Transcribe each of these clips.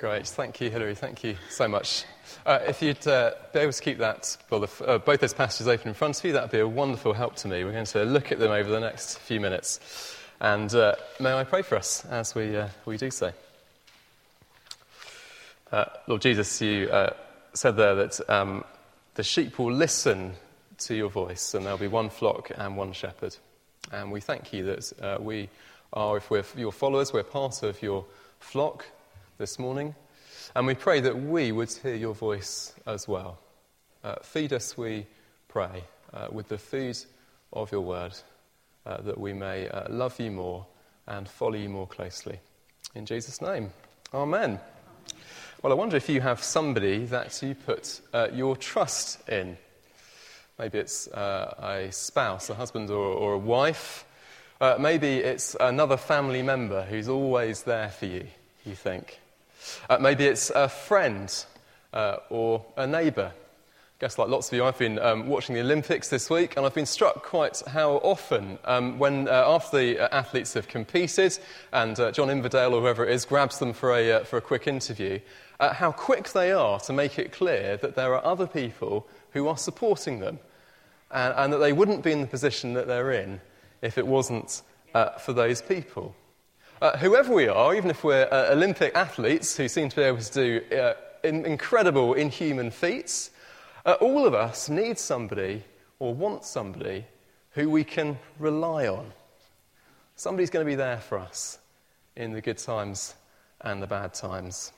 Great. Thank you, Hilary. Thank you so much. Uh, if you'd uh, be able to keep that, well, the, uh, both those passages open in front of you, that would be a wonderful help to me. We're going to look at them over the next few minutes. And uh, may I pray for us as we, uh, we do so. Uh, Lord Jesus, you said there that um, the sheep will listen to your voice, and there'll be one flock and one shepherd. And we thank you that we are, if we're your followers, we're part of your flock this morning. And we pray that we would hear your voice as well. Uh, feed us, we pray, uh, with the food of your word, uh, that we may uh, love you more and follow you more closely. In Jesus' name, Amen. Well, I wonder if you have somebody that you put uh, your trust in. Maybe it's uh, a spouse, a husband, or, or a wife. maybe it's another family member who's always there for you, you think. Uh, maybe it's a friend uh, or a neighbour. I guess, like lots of you, I've been um, watching the Olympics this week, and I've been struck quite how often, um, when uh, after the uh, athletes have competed, and uh, John Inverdale or whoever it is grabs them for a, uh, for a quick interview, how quick they are to make it clear that there are other people who are supporting them, and, and that they wouldn't be in the position that they're in if it wasn't for those people. Uh, whoever we are, even if we're uh, Olympic athletes who seem to be able to do uh, in- incredible, inhuman feats, uh, all of us need somebody or want somebody who we can rely on. Somebody's going to be there for us in the good times and the bad times.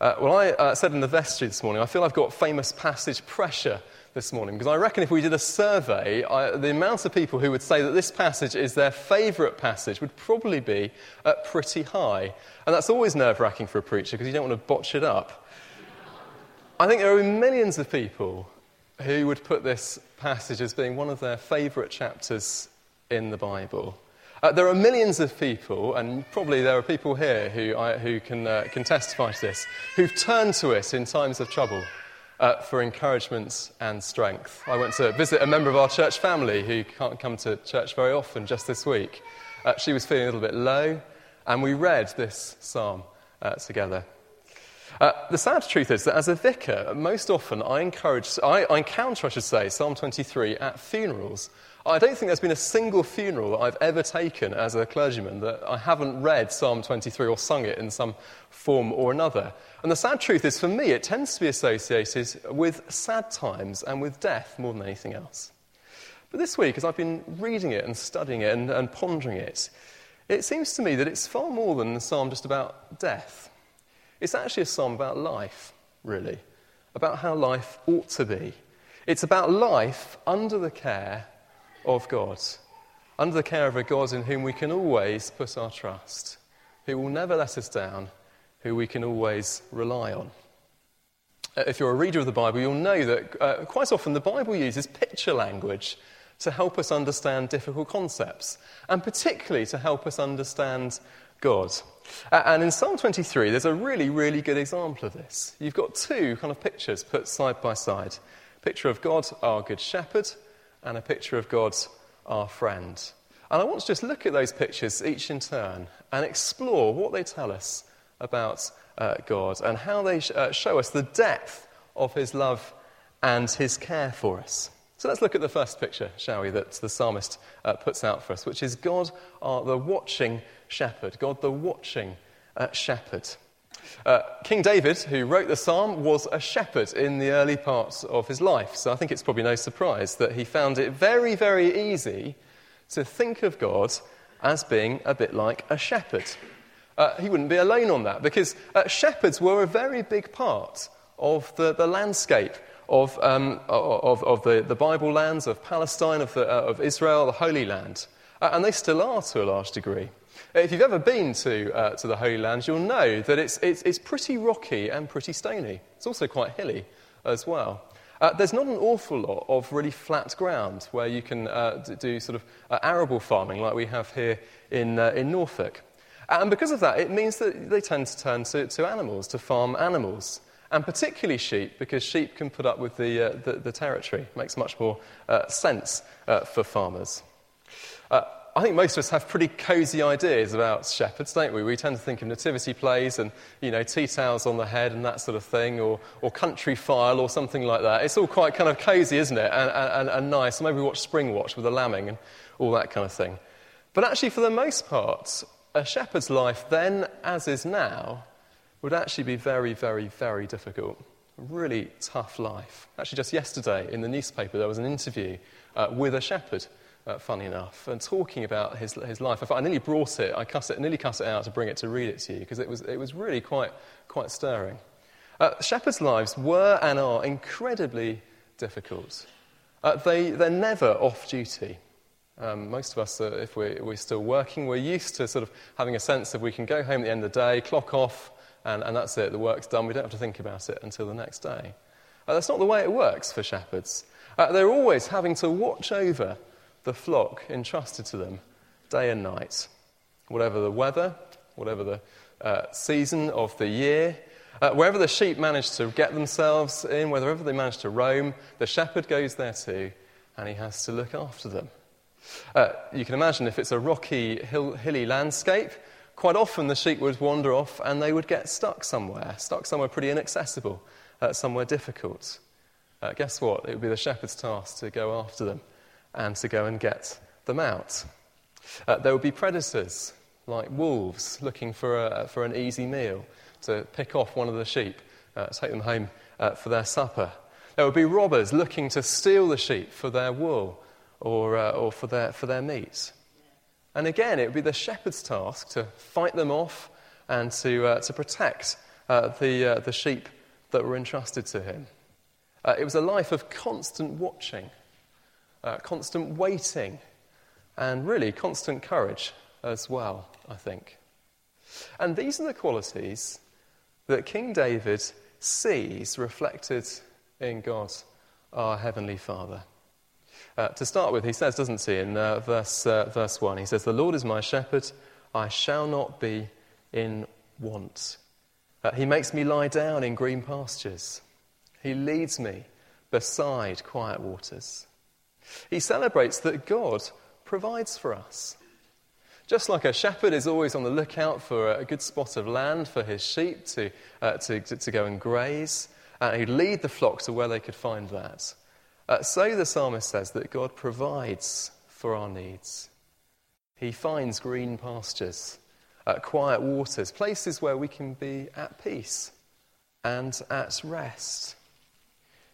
Uh, well, I said in the vestry this morning, I feel I've got famous passage pressure this morning because I reckon if we did a survey, I, the amount of people who would say that this passage is their favourite passage would probably be uh, pretty high. And that's always nerve wracking for a preacher because you don't want to botch it up. I think there are millions of people who would put this passage as being one of their favourite chapters in the Bible. Uh, there are millions of people, and probably there are people here who, I, who can, uh, can testify to this, who've turned to it in times of trouble uh, for encouragement and strength. I went to visit a member of our church family who can't come to church very often just this week. Uh, she was feeling a little bit low, and we read this psalm uh, together. Uh, the sad truth is that as a vicar, most often I encourage, I, I encounter, I should say, Psalm 23 at funerals. I don't think there's been a single funeral that I've ever taken as a clergyman that I haven't read Psalm 23 or sung it in some form or another. And the sad truth is, for me, it tends to be associated with sad times and with death more than anything else. But this week, as I've been reading it and studying it and, and pondering it, it seems to me that it's far more than a psalm just about death. It's actually a psalm about life, really, about how life ought to be. It's about life under the care of God, under the care of a God in whom we can always put our trust, who will never let us down, who we can always rely on. Uh, if you're a reader of the Bible, you'll know that uh, quite often the Bible uses picture language to help us understand difficult concepts, and particularly to help us understand God. And in Psalm 23, there's a really, really good example of this. You've got two kind of pictures put side by side picture of God, our good shepherd, and a picture of God, our friend. And I want to just look at those pictures each in turn and explore what they tell us about uh, God and how they sh- uh, show us the depth of his love and his care for us. So let's look at the first picture, shall we, that the psalmist uh, puts out for us, which is God, the watching shepherd. God, the watching uh, shepherd. Uh, King David, who wrote the psalm, was a shepherd in the early parts of his life. So I think it's probably no surprise that he found it very, very easy to think of God as being a bit like a shepherd. Uh, he wouldn't be alone on that because uh, shepherds were a very big part of the, the landscape of, um, of, of the, the, Bible lands, of Palestine, of, the, uh, of Israel, the Holy Land. Uh, and they still are to a large degree. If you've ever been to, uh, to the Holy Land, you'll know that it's, it's, it's, pretty rocky and pretty stony. It's also quite hilly as well. Uh, there's not an awful lot of really flat ground where you can uh, do sort of uh, arable farming like we have here in, uh, in Norfolk. And because of that, it means that they tend to turn to, to animals, to farm animals. And particularly sheep, because sheep can put up with the, uh, the, the, territory. It makes much more sense for farmers. I think most of us have pretty cosy ideas about shepherds, don't we? We tend to think of nativity plays and, you know, tea towels on the head and that sort of thing, or, or Countryfile or something like that. It's all quite kind of cosy, isn't it? And, and, and nice. maybe we watch Springwatch with the lambing and all that kind of thing. But actually, for the most part, a shepherd's life then, as is now, would actually be very, very, very difficult. A really tough life. Actually, just yesterday in the newspaper, there was an interview uh, with a shepherd uh, funny enough, and talking about his, his life. I, I nearly brought it, I cut it, nearly cut it out to bring it to read it to you because it was, it was really quite, quite stirring. Uh, shepherds' lives were and are incredibly difficult. Uh, they, they're never off duty. Um, most of us, uh, if we're, we're, still working, we're used to sort of having a sense of we can go home at the end of the day, clock off, and, and that's it, the work's done. We don't have to think about it until the next day. Uh, that's not the way it works for shepherds. Uh, they're always having to watch over the flock entrusted to them day and night. Whatever the weather, whatever the uh, season of the year, uh, wherever the sheep manage to get themselves in, wherever they manage to roam, the shepherd goes there too, and he has to look after them. Uh, you can imagine if it's a rocky, hill, hilly landscape, quite often the sheep would wander off and they would get stuck somewhere, stuck somewhere pretty inaccessible, uh, somewhere difficult. Uh, guess what? It would be the shepherd's task to go after them and to go and get them out. Uh, there would be predators like wolves looking for, a, for an easy meal to pick off one of the sheep, uh, take them home uh, for their supper. There would be robbers looking to steal the sheep for their wool or, uh, or for, their, for their meat. And again, it would be the shepherd's task to fight them off and to, uh, to protect uh, the, the sheep that were entrusted to him. it was a life of constant watching uh, constant waiting, and really constant courage as well, I think. And these are the qualities that King David sees reflected in God, our Heavenly Father. Uh, to start with, he says, doesn't he, in uh, verse, uh, verse 1, he says, The Lord is my shepherd, I shall not be in want. Uh, he makes me lie down in green pastures. He leads me beside quiet waters. He celebrates that God provides for us. Just like a shepherd is always on the lookout for a good spot of land for his sheep to, uh, to, to, go and graze, and he'd lead the flock to where they could find that. Uh, so the psalmist says that God provides for our needs. He finds green pastures, uh, quiet waters, places where we can be at peace and at rest.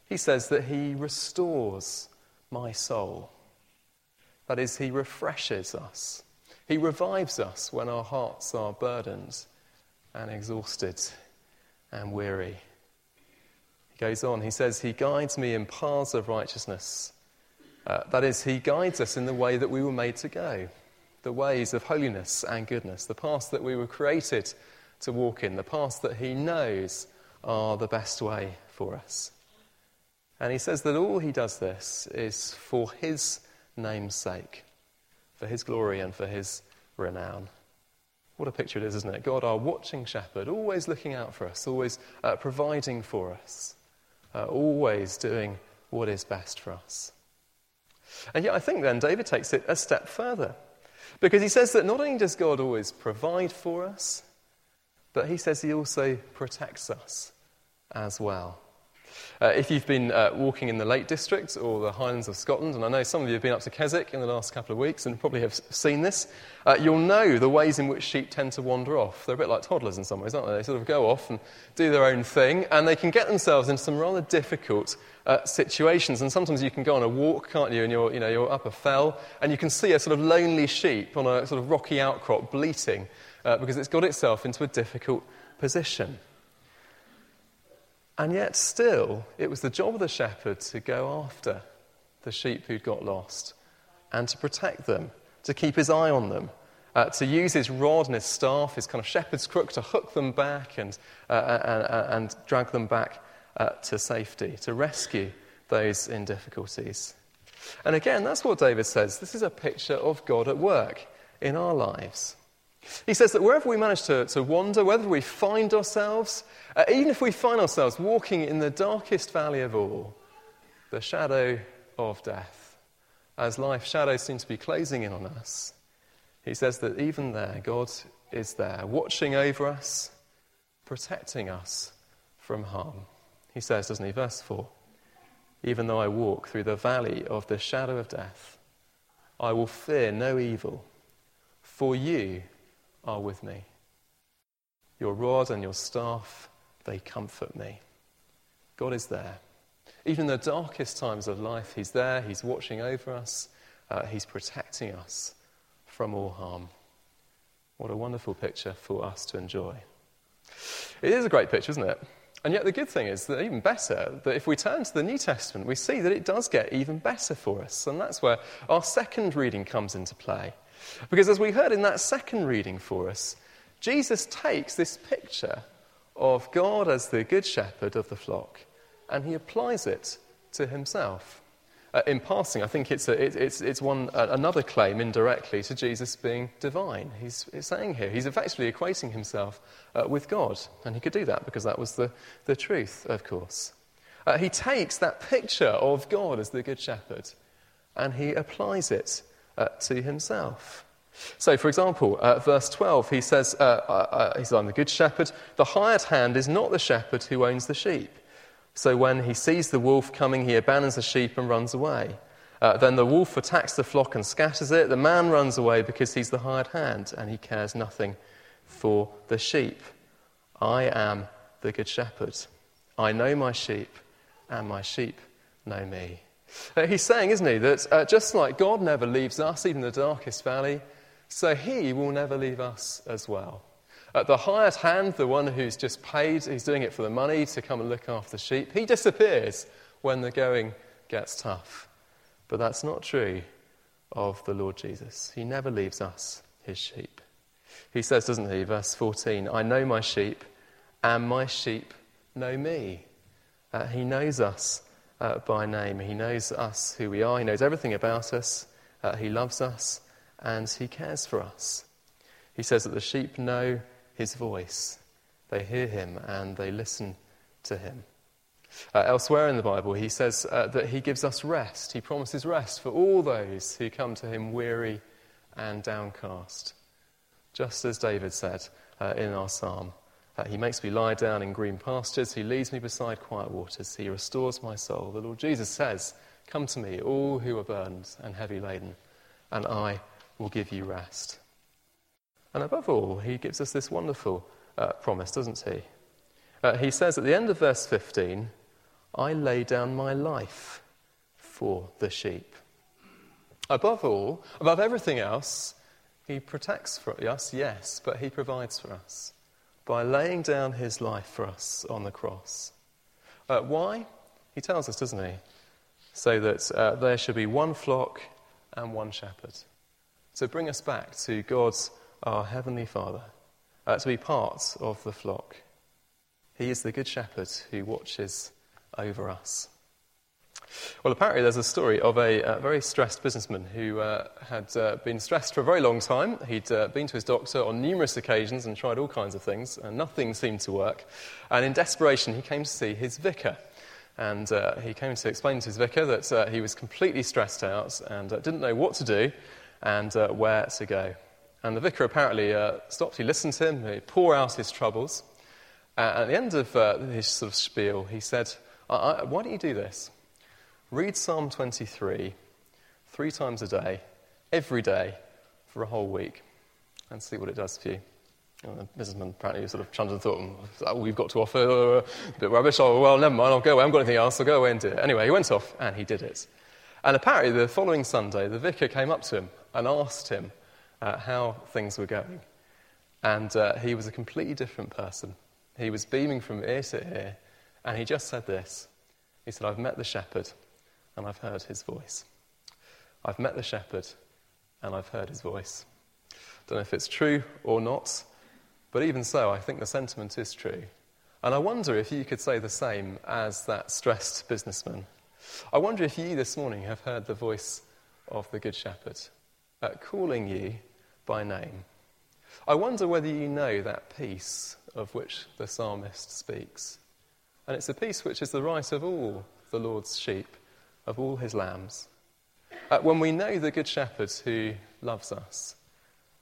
He says that he restores my soul. That is, He refreshes us. He revives us when our hearts are burdened and exhausted and weary. He goes on, he says, He guides me in paths of righteousness. Uh, that is, He guides us in the way that we were made to go, the ways of holiness and goodness, the paths that we were created to walk in, the paths that He knows are the best way for us. And he says that all he does this is for his name's sake, for his glory and for his renown. What a picture it is, isn't it? God, our watching shepherd, always looking out for us, always uh, providing for us, uh, always doing what is best for us. And yet, I think then David takes it a step further because he says that not only does God always provide for us, but he says he also protects us as well. Uh, if you've been uh, walking in the Lake District or the Highlands of Scotland, and I know some of you have been up to Keswick in the last couple of weeks and probably have seen this, uh, you'll know the ways in which sheep tend to wander off. They're a bit like toddlers in some ways, aren't they? They sort of go off and do their own thing, and they can get themselves into some rather difficult uh, situations. And sometimes you can go on a walk, can't you, and you're, you know, you're up a fell, and you can see a sort of lonely sheep on a sort of rocky outcrop bleating uh, because it's got itself into a difficult position. And yet, still, it was the job of the shepherd to go after the sheep who'd got lost and to protect them, to keep his eye on them, uh, to use his rod and his staff, his kind of shepherd's crook, to hook them back and, uh, and, and, drag them back uh, to safety, to rescue those in difficulties. And again, that's what David says. This is a picture of God at work in our lives. He says that wherever we manage to, to wander, whether we find ourselves, uh, even if we find ourselves walking in the darkest valley of all, the shadow of death, as life shadows seem to be closing in on us, he says that even there, God is there, watching over us, protecting us from harm. He says, doesn't he? Verse 4 Even though I walk through the valley of the shadow of death, I will fear no evil, for you are with me. Your rod and your staff, they comfort me. God is there. Even in the darkest times of life, He's there, He's watching over us, uh, He's protecting us from all harm. What a wonderful picture for us to enjoy. It is a great picture, isn't it? And yet, the good thing is that even better, that if we turn to the New Testament, we see that it does get even better for us. And that's where our second reading comes into play. Because as we heard in that second reading for us, Jesus takes this picture of God as the good shepherd of the flock and he applies it to himself. Uh, in passing, I think it's, a, it, it's, it's one, uh, another claim indirectly to Jesus being divine. He's, saying here, he's effectively equating himself uh, with God. And he could do that because that was the, the truth, of course. Uh, he takes that picture of God as the Good Shepherd and he applies it uh, to himself. So, for example, uh, verse 12, he says, he says, I'm the Good Shepherd. The hired hand is not the shepherd who owns the sheep. So when he sees the wolf coming, he abandons the sheep and runs away. Uh, then the wolf attacks the flock and scatters it. The man runs away because he's the hired hand and he cares nothing for the sheep. I am the good shepherd. I know my sheep, and my sheep know me. Uh, he's saying, isn't he, that uh, just like God never leaves us, even the darkest valley, so he will never leave us as well. Uh, the hired hand, the one who's just paid, he's doing it for the money to come and look after the sheep, he disappears when the going gets tough. But that's not true of the Lord Jesus. He never leaves us, his sheep. He says, doesn't he, verse 14, I know my sheep, and my sheep know me. Uh, he knows us uh, by name. He knows us, who we are. He knows everything about us. Uh, he loves us, and he cares for us. He says that the sheep know his voice. They hear him and they listen to him. Uh, elsewhere in the Bible, he says uh, that he gives us rest. He promises rest for all those who come to him weary and downcast. Just as David said uh, in our psalm, he makes me lie down in green pastures. He leads me beside quiet waters. He restores my soul. The Lord Jesus says, Come to me, all who are burdened and heavy laden, and I will give you rest. And above all, he gives us this wonderful uh, promise, doesn't he? Uh, he says at the end of verse 15, I lay down my life for the sheep. Above all, above everything else, he protects for us, yes, but he provides for us by laying down his life for us on the cross. Uh, why? He tells us, doesn't he? So that uh, there should be one flock and one shepherd. So bring us back to God's our Heavenly Father, uh, to be part of the flock. He is the Good Shepherd who watches over us. Well, apparently, there's a story of a uh, very stressed businessman who uh, had uh, been stressed for a very long time. He'd uh, been to his doctor on numerous occasions and tried all kinds of things, and nothing seemed to work. And in desperation, he came to see his vicar. And uh, he came to explain to his vicar that uh, he was completely stressed out and didn't know what to do and where to go. And the vicar apparently stopped. He listened to him, he poured out his troubles. At the end of his sort of spiel, he said, Why don't you do this? Read Psalm 23 three times a day, every day, for a whole week, and see what it does for you. And the businessman apparently sort of chunched and thought, all we've got to offer? A bit rubbish. Oh, well, never mind, I'll go away. I haven't got anything else. I'll go away and do it. Anyway, he went off and he did it. And apparently, the following Sunday, the vicar came up to him and asked him uh, how things were going. And uh, he was a completely different person. He was beaming from ear to ear, and he just said this He said, I've met the shepherd, and I've heard his voice. I've met the shepherd, and I've heard his voice. Don't know if it's true or not, but even so, I think the sentiment is true. And I wonder if you could say the same as that stressed businessman. I wonder if you this morning have heard the voice of the Good Shepherd uh, calling you by name. I wonder whether you know that peace of which the psalmist speaks. And it's a peace which is the right of all the Lord's sheep, of all his lambs. Uh, when we know the Good Shepherd who loves us,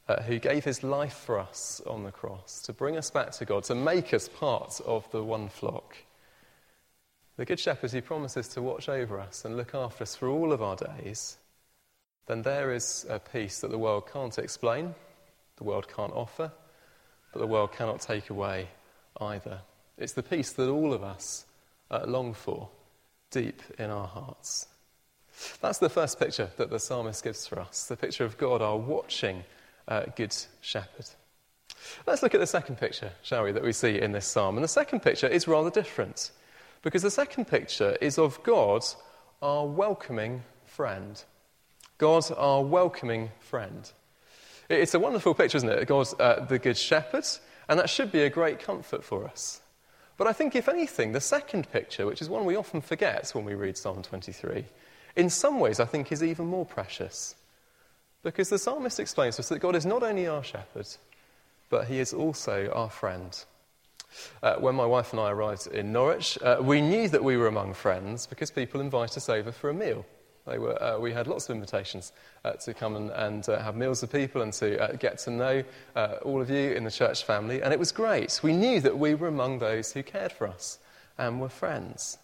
uh, who gave his life for us on the cross to bring us back to God, to make us part of the one flock. The Good Shepherd who promises to watch over us and look after us for all of our days, then there is a peace that the world can't explain, the world can't offer, but the world cannot take away either. It's the peace that all of us uh, long for deep in our hearts. That's the first picture that the psalmist gives for us the picture of God, our watching uh, good shepherd. Let's look at the second picture, shall we, that we see in this psalm. And the second picture is rather different because the second picture is of God, our welcoming friend. God, our welcoming friend. It's a wonderful picture, isn't it? God, uh, the good shepherd, and that should be a great comfort for us. But I think, if anything, the second picture, which is one we often forget when we read Psalm 23, in some ways I think is even more precious. Because the psalmist explains to us that God is not only our shepherd, but he is also our friend. Uh, when my wife and I arrived in Norwich, uh, we knew that we were among friends because people invite us over for a meal. Were, uh, we had lots of invitations uh, to come and, and uh, have meals with people and to uh, get to know all of you in the church family, and it was great. We knew that we were among those who cared for us and were friends.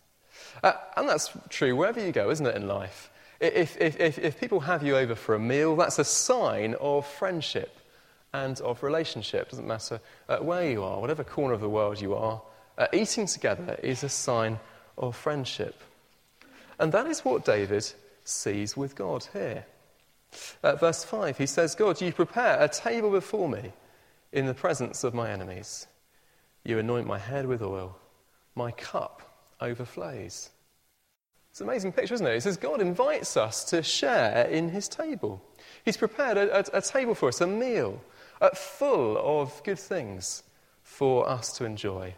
and that's true wherever you go, isn't it, in life? If, if, if, if people have you over for a meal, that's a sign of friendship and of relationship. It Doesn't matter uh, where you are, whatever corner of the world you are, uh, eating together is a sign of friendship. And that is what David sees with God here. At verse 5, he says, God, you prepare a table before me in the presence of my enemies. You anoint my head with oil, my cup overflows. It's an amazing picture, isn't it? It says God invites us to share in his table. He's prepared a, a, a table for us, a meal, uh, full of good things for us to enjoy.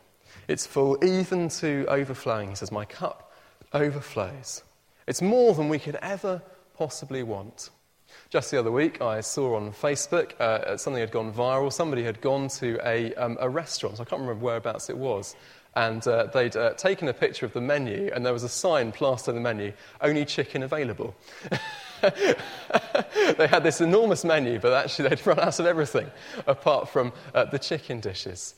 It's full even to overflowing. He says, My cup overflows. It's more than we could ever possibly want. Just the other week, I saw on Facebook uh, something had gone viral. Somebody had gone to a, um, a restaurant. I can't remember whereabouts it was and uh, they'd uh, taken a picture of the menu, and there was a sign plastered on the menu only chicken available. they had this enormous menu, but actually they'd run out of everything apart from uh, the chicken dishes.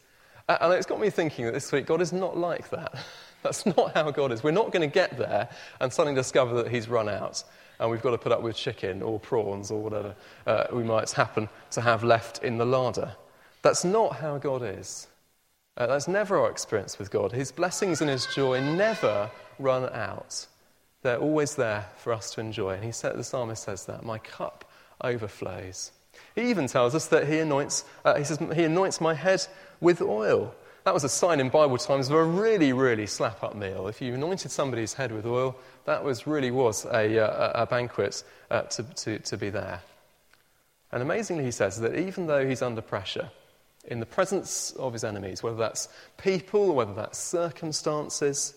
and it's got me thinking that this week God is not like that. That's not how God is. We're not going to get there and suddenly discover that He's run out and we've got to put up with chicken or prawns or whatever uh, we might happen to have left in the larder. That's not how God is. Uh, that's never our experience with God. His blessings and His joy never run out. They're always there for us to enjoy. And he said, the psalmist says that, My cup overflows. He even tells us that he anoints, uh, he says, he anoints my head with oil. That was a sign in Bible times of a really, really slap up meal. If you anointed somebody's head with oil, that was really was a, uh, a banquet uh, to, to, to be there. And amazingly, he says that even though he's under pressure, in the presence of his enemies, whether that's people, whether that's circumstances,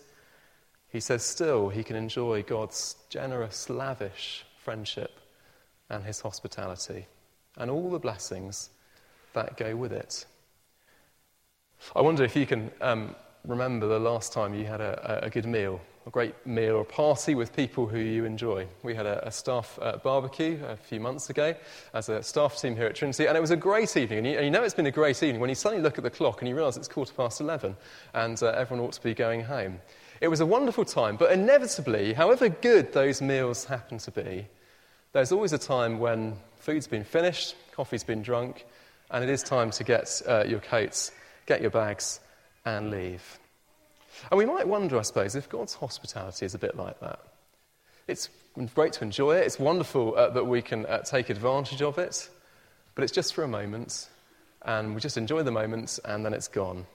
he says still he can enjoy God's generous, lavish friendship and his hospitality and all the blessings that go with it. I wonder if you can um, remember the last time you had a, a good meal a great meal or party with people who you enjoy. We had a, a staff uh, barbecue a few months ago as a staff team here at Trinity, and it was a great evening. And you, and you know it's been a great evening when you suddenly look at the clock and you realise it's quarter past 11 and uh, everyone ought to be going home. It was a wonderful time, but inevitably, however good those meals happen to be, there's always a time when food's been finished, coffee's been drunk, and it is time to get uh, your coats, get your bags, and leave. And we might wonder, I suppose, if God's hospitality is a bit like that. It's great to enjoy it, it's wonderful uh, that we can uh, take advantage of it, but it's just for a moment, and we just enjoy the moment, and then it's gone.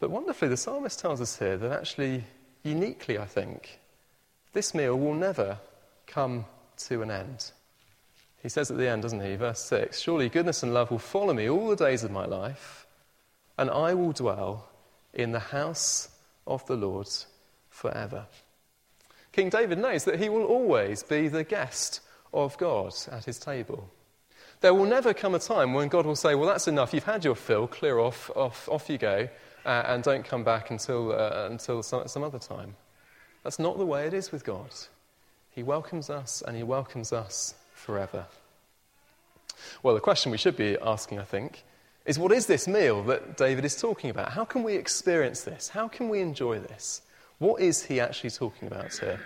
But wonderfully, the psalmist tells us here that actually, uniquely, I think, this meal will never come to an end. He says at the end, doesn't he? Verse 6 Surely goodness and love will follow me all the days of my life, and I will dwell in the house of the Lord forever. King David knows that he will always be the guest of God at his table. There will never come a time when God will say, Well, that's enough. You've had your fill. Clear off. Off, off you go. Uh, and don't come back until, uh, until some, some other time. That's not the way it is with God. He welcomes us and He welcomes us forever. Well, the question we should be asking, I think, is what is this meal that David is talking about? How can we experience this? How can we enjoy this? What is he actually talking about here?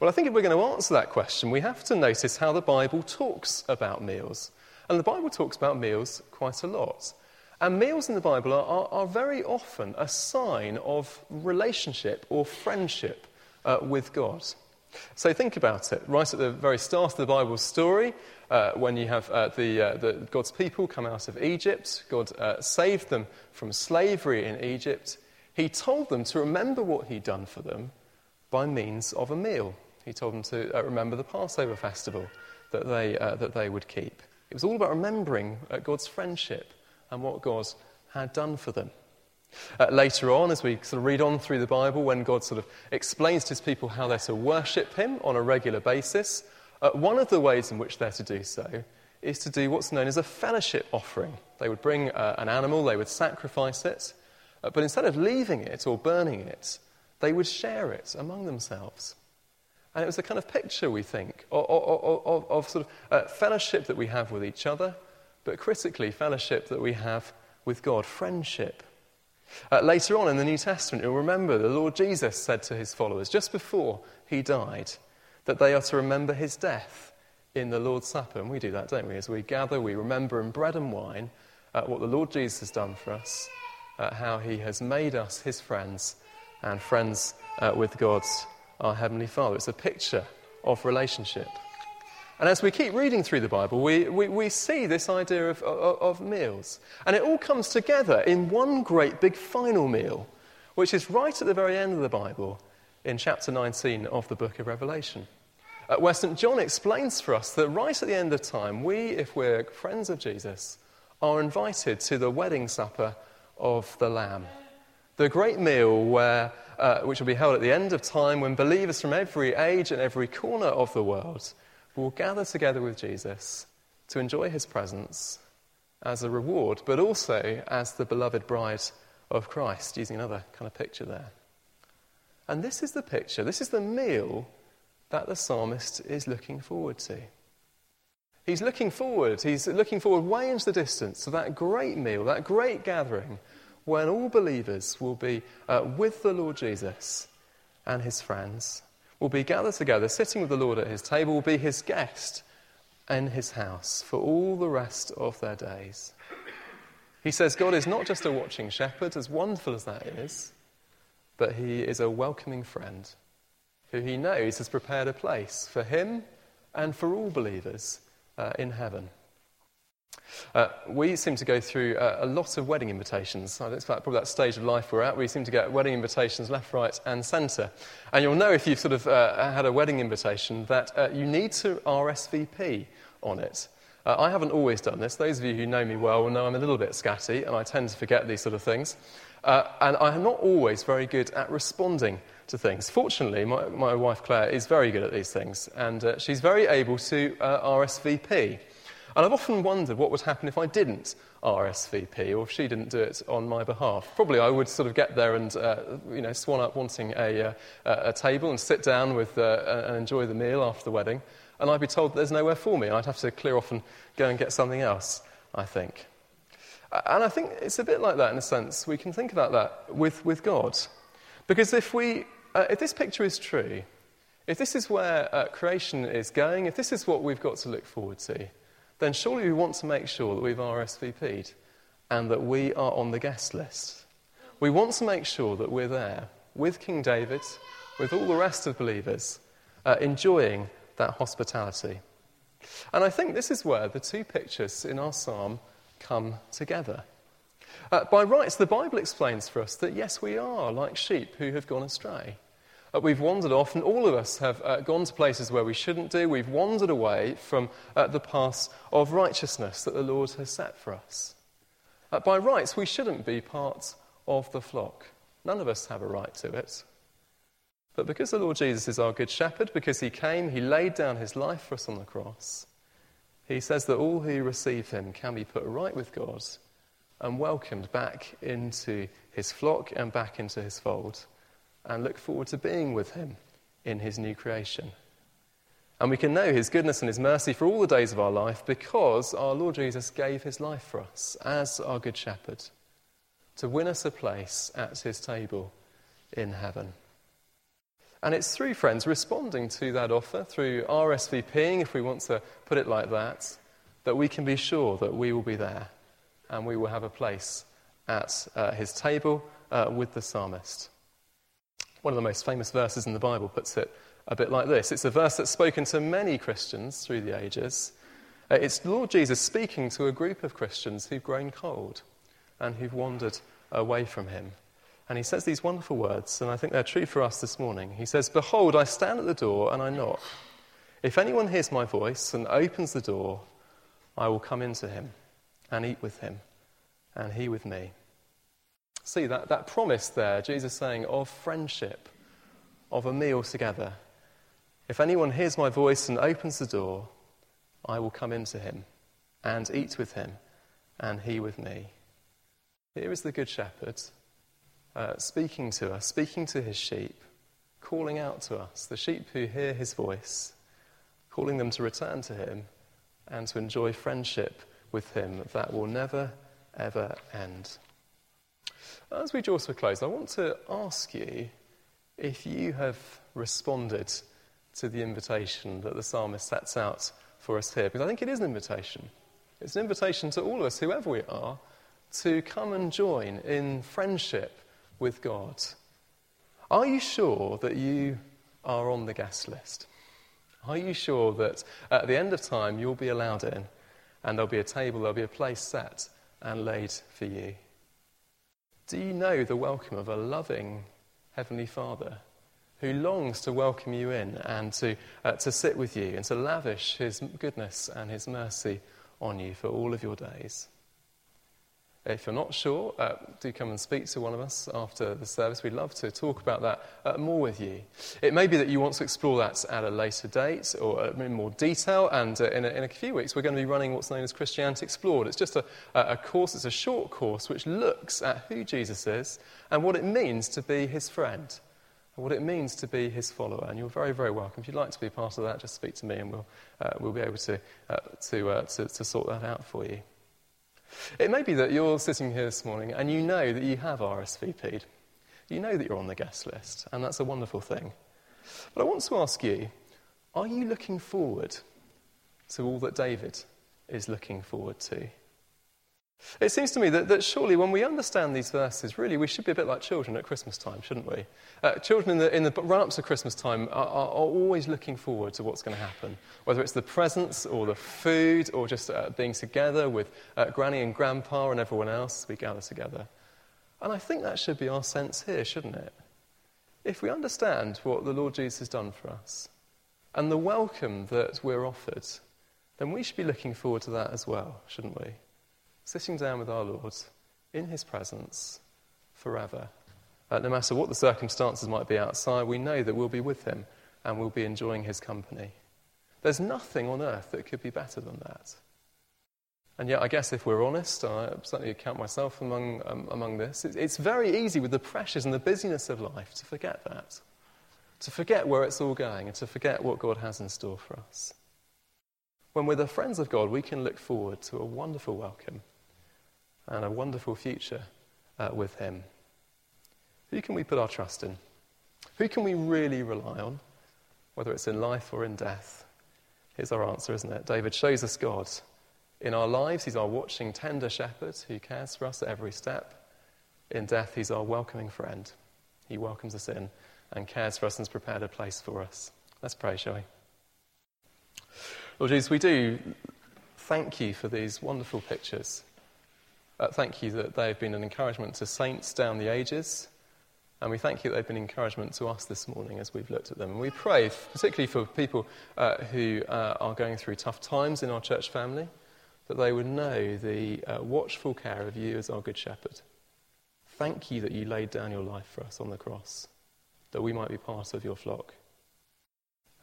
Well, I think if we're going to answer that question, we have to notice how the Bible talks about meals. And the Bible talks about meals quite a lot. And meals in the Bible are, are, are very often a sign of relationship or friendship uh, with God. So think about it. Right at the very start of the Bible story, uh, when you have uh, the, uh, the, God's people come out of Egypt, God uh, saved them from slavery in Egypt. He told them to remember what He'd done for them by means of a meal. He told them to uh, remember the Passover festival that they, uh, that they would keep. It was all about remembering God's friendship and what God had done for them. Uh, later on, as we sort of read on through the Bible, when God sort of explains to his people how they're to worship him on a regular basis, uh, one of the ways in which they're to do so is to do what's known as a fellowship offering. They would bring uh, an animal, they would sacrifice it, uh, but instead of leaving it or burning it, they would share it among themselves. And it was a kind of picture, we think, of, of, of, of sort of uh, fellowship that we have with each other, but critically, fellowship that we have with God, friendship. Uh, later on in the New Testament, you'll remember the Lord Jesus said to his followers, just before he died, that they are to remember his death in the Lord's Supper. And we do that, don't we? As we gather, we remember in bread and wine uh, what the Lord Jesus has done for us, uh, how he has made us his friends and friends uh, with God, our Heavenly Father. It's a picture of relationship. And as we keep reading through the Bible, we, we, we see this idea of, of, of, meals. And it all comes together in one great big final meal, which is right at the very end of the Bible in chapter 19 of the book of Revelation. Uh, where St. John explains for us that right at the end of time, we, if we're friends of Jesus, are invited to the wedding supper of the Lamb. The great meal where, uh, which will be held at the end of time when believers from every age and every corner of the world will gather together with Jesus to enjoy his presence as a reward, but also as the beloved bride of Christ, using another kind of picture there. And this is the picture, this is the meal that the psalmist is looking forward to. He's looking forward, he's looking forward way into the distance to that great meal, that great gathering, when all believers will be uh, with the Lord Jesus and his friends will be gathered together, sitting with the Lord at his table, will be his guest in his house for all the rest of their days. He says God is not just a watching shepherd, as wonderful as that is, but he is a welcoming friend who he knows has prepared a place for him and for all believers uh, in heaven. Uh, we seem to go through uh, a lot of wedding invitations. It's probably that stage of life we're at. We seem to get wedding invitations left, right, and centre. And you'll know if you've sort of uh, had a wedding invitation that uh, you need to RSVP on it. Uh, I haven't always done this. Those of you who know me well will know I'm a little bit scatty and I tend to forget these sort of things. Uh, and I'm not always very good at responding to things. Fortunately, my, my wife Claire is very good at these things and she's very able to RSVP. And I've often wondered what would happen if I didn't RSVP or if she didn't do it on my behalf. Probably I would sort of get there and, uh, you know, swan up wanting a, uh, a table and sit down with, uh, and enjoy the meal after the wedding. And I'd be told there's nowhere for me. I'd have to clear off and go and get something else, I think. And I think it's a bit like that in a sense. We can think about that with, with God. Because if, we, uh, if this picture is true, if this is where uh, creation is going, if this is what we've got to look forward to, then surely we want to make sure that we've RSVP'd and that we are on the guest list. We want to make sure that we're there with King David, with all the rest of believers, uh, enjoying that hospitality. And I think this is where the two pictures in our psalm come together. Uh, by rights, the Bible explains for us that yes, we are like sheep who have gone astray. Uh, we've wandered off, and all of us have uh, gone to places where we shouldn't do. We've wandered away from uh, the path of righteousness that the Lord has set for us. Uh, by rights, we shouldn't be part of the flock. None of us have a right to it. But because the Lord Jesus is our good shepherd, because he came, he laid down his life for us on the cross, he says that all who receive him can be put right with God and welcomed back into his flock and back into his fold and look forward to being with him in his new creation. And we can know his goodness and his mercy for all the days of our life because our Lord Jesus gave his life for us as our good shepherd to win us a place at his table in heaven. And it's through, friends, responding to that offer, through RSVPing, if we want to put it like that, that we can be sure that we will be there and we will have a place at uh, his table uh, with the psalmist. One of the most famous verses in the Bible puts it a bit like this it's a verse that's spoken to many Christians through the ages. Uh, it's Lord Jesus speaking to a group of Christians who've grown cold and who've wandered away from him. And he says these wonderful words, and I think they're true for us this morning. He says, Behold, I stand at the door and I knock. If anyone hears my voice and opens the door, I will come into him and eat with him, and he with me. See that, that promise there, Jesus saying, of friendship, of a meal together. If anyone hears my voice and opens the door, I will come into him and eat with him, and he with me. Here is the Good Shepherd uh, speaking to us, speaking to his sheep, calling out to us, the sheep who hear his voice, calling them to return to him and to enjoy friendship with him that will never, ever end. As we draw to a close, I want to ask you if you have responded to the invitation that the psalmist sets out for us here, because I think it is an invitation. It's an invitation to all of us, whoever we are, to come and join in friendship with God. Are you sure that you are on the guest list? Are you sure that at the end of time you'll be allowed in and there'll be a table, there'll be a place set and laid for you? Do you know the welcome of a loving Heavenly Father who longs to welcome you in and to, uh, to sit with you and to lavish His goodness and His mercy on you for all of your days? If you're not sure, uh, do come and speak to one of us after the service. We'd love to talk about that uh, more with you. It may be that you want to explore that at a later date or uh, in more detail, and uh, in a, in, a, few weeks we're going to be running what's known as Christianity Explored. It's just a, a course, it's a short course which looks at who Jesus is and what it means to be his friend, and what it means to be his follower. And you're very, very welcome. If you'd like to be part of that, just speak to me and we'll, uh, we'll be able to, uh, to, to, to sort that out for you. It may be that you're sitting here this morning and you know that you have RSVP'd. You know that you're on the guest list, and that's a wonderful thing. But I want to ask you are you looking forward to all that David is looking forward to? It seems to me that, that surely when we understand these verses, really we should be a bit like children at Christmas time, shouldn't we? Uh, children in the, in the run ups of Christmas time are, are, are, always looking forward to what's going to happen, whether it's the presents or the food or just uh, being together with uh, Granny and Grandpa and everyone else, we gather together. And I think that should be our sense here, shouldn't it? If we understand what the Lord Jesus has done for us and the welcome that we're offered, then we should be looking forward to that as well, shouldn't we? Sitting down with our Lord in his presence forever. Uh, no matter what the circumstances might be outside, we know that we'll be with him and we'll be enjoying his company. There's nothing on earth that could be better than that. And yet, I guess if we're honest, I certainly count myself among, um, among this, it's very easy with the pressures and the busyness of life to forget that. To forget where it's all going and to forget what God has in store for us. When we're the friends of God, we can look forward to a wonderful welcome and a wonderful future uh, with Him. Who can we put our trust in? Who can we really rely on, whether it's in life or in death? Here's our answer, isn't it? David shows us God. In our lives, He's our watching, tender shepherd who cares for us at every step. In death, He's our welcoming friend. He welcomes us in and cares for us and has prepared a place for us. Let's pray, shall we? Lord Jesus, we do thank you for these wonderful pictures. Uh, thank you that they've been an encouragement to saints down the ages. And we thank you that they've been encouragement to us this morning as we've looked at them. And we pray, particularly for people uh, who uh, are going through tough times in our church family, that they would know the uh, watchful care of you as our Good Shepherd. Thank you that you laid down your life for us on the cross, that we might be part of your flock.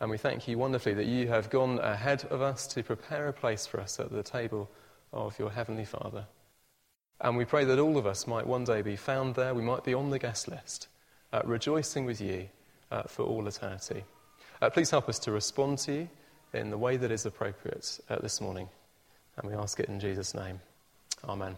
And we thank you wonderfully that you have gone ahead of us to prepare a place for us at the table of your Heavenly Father. And we pray that all of us might one day be found there, we might be on the guest list, uh, rejoicing with you uh, for all eternity. Uh, please help us to respond to you in the way that is appropriate uh, this morning. And we ask it in Jesus' name. Amen.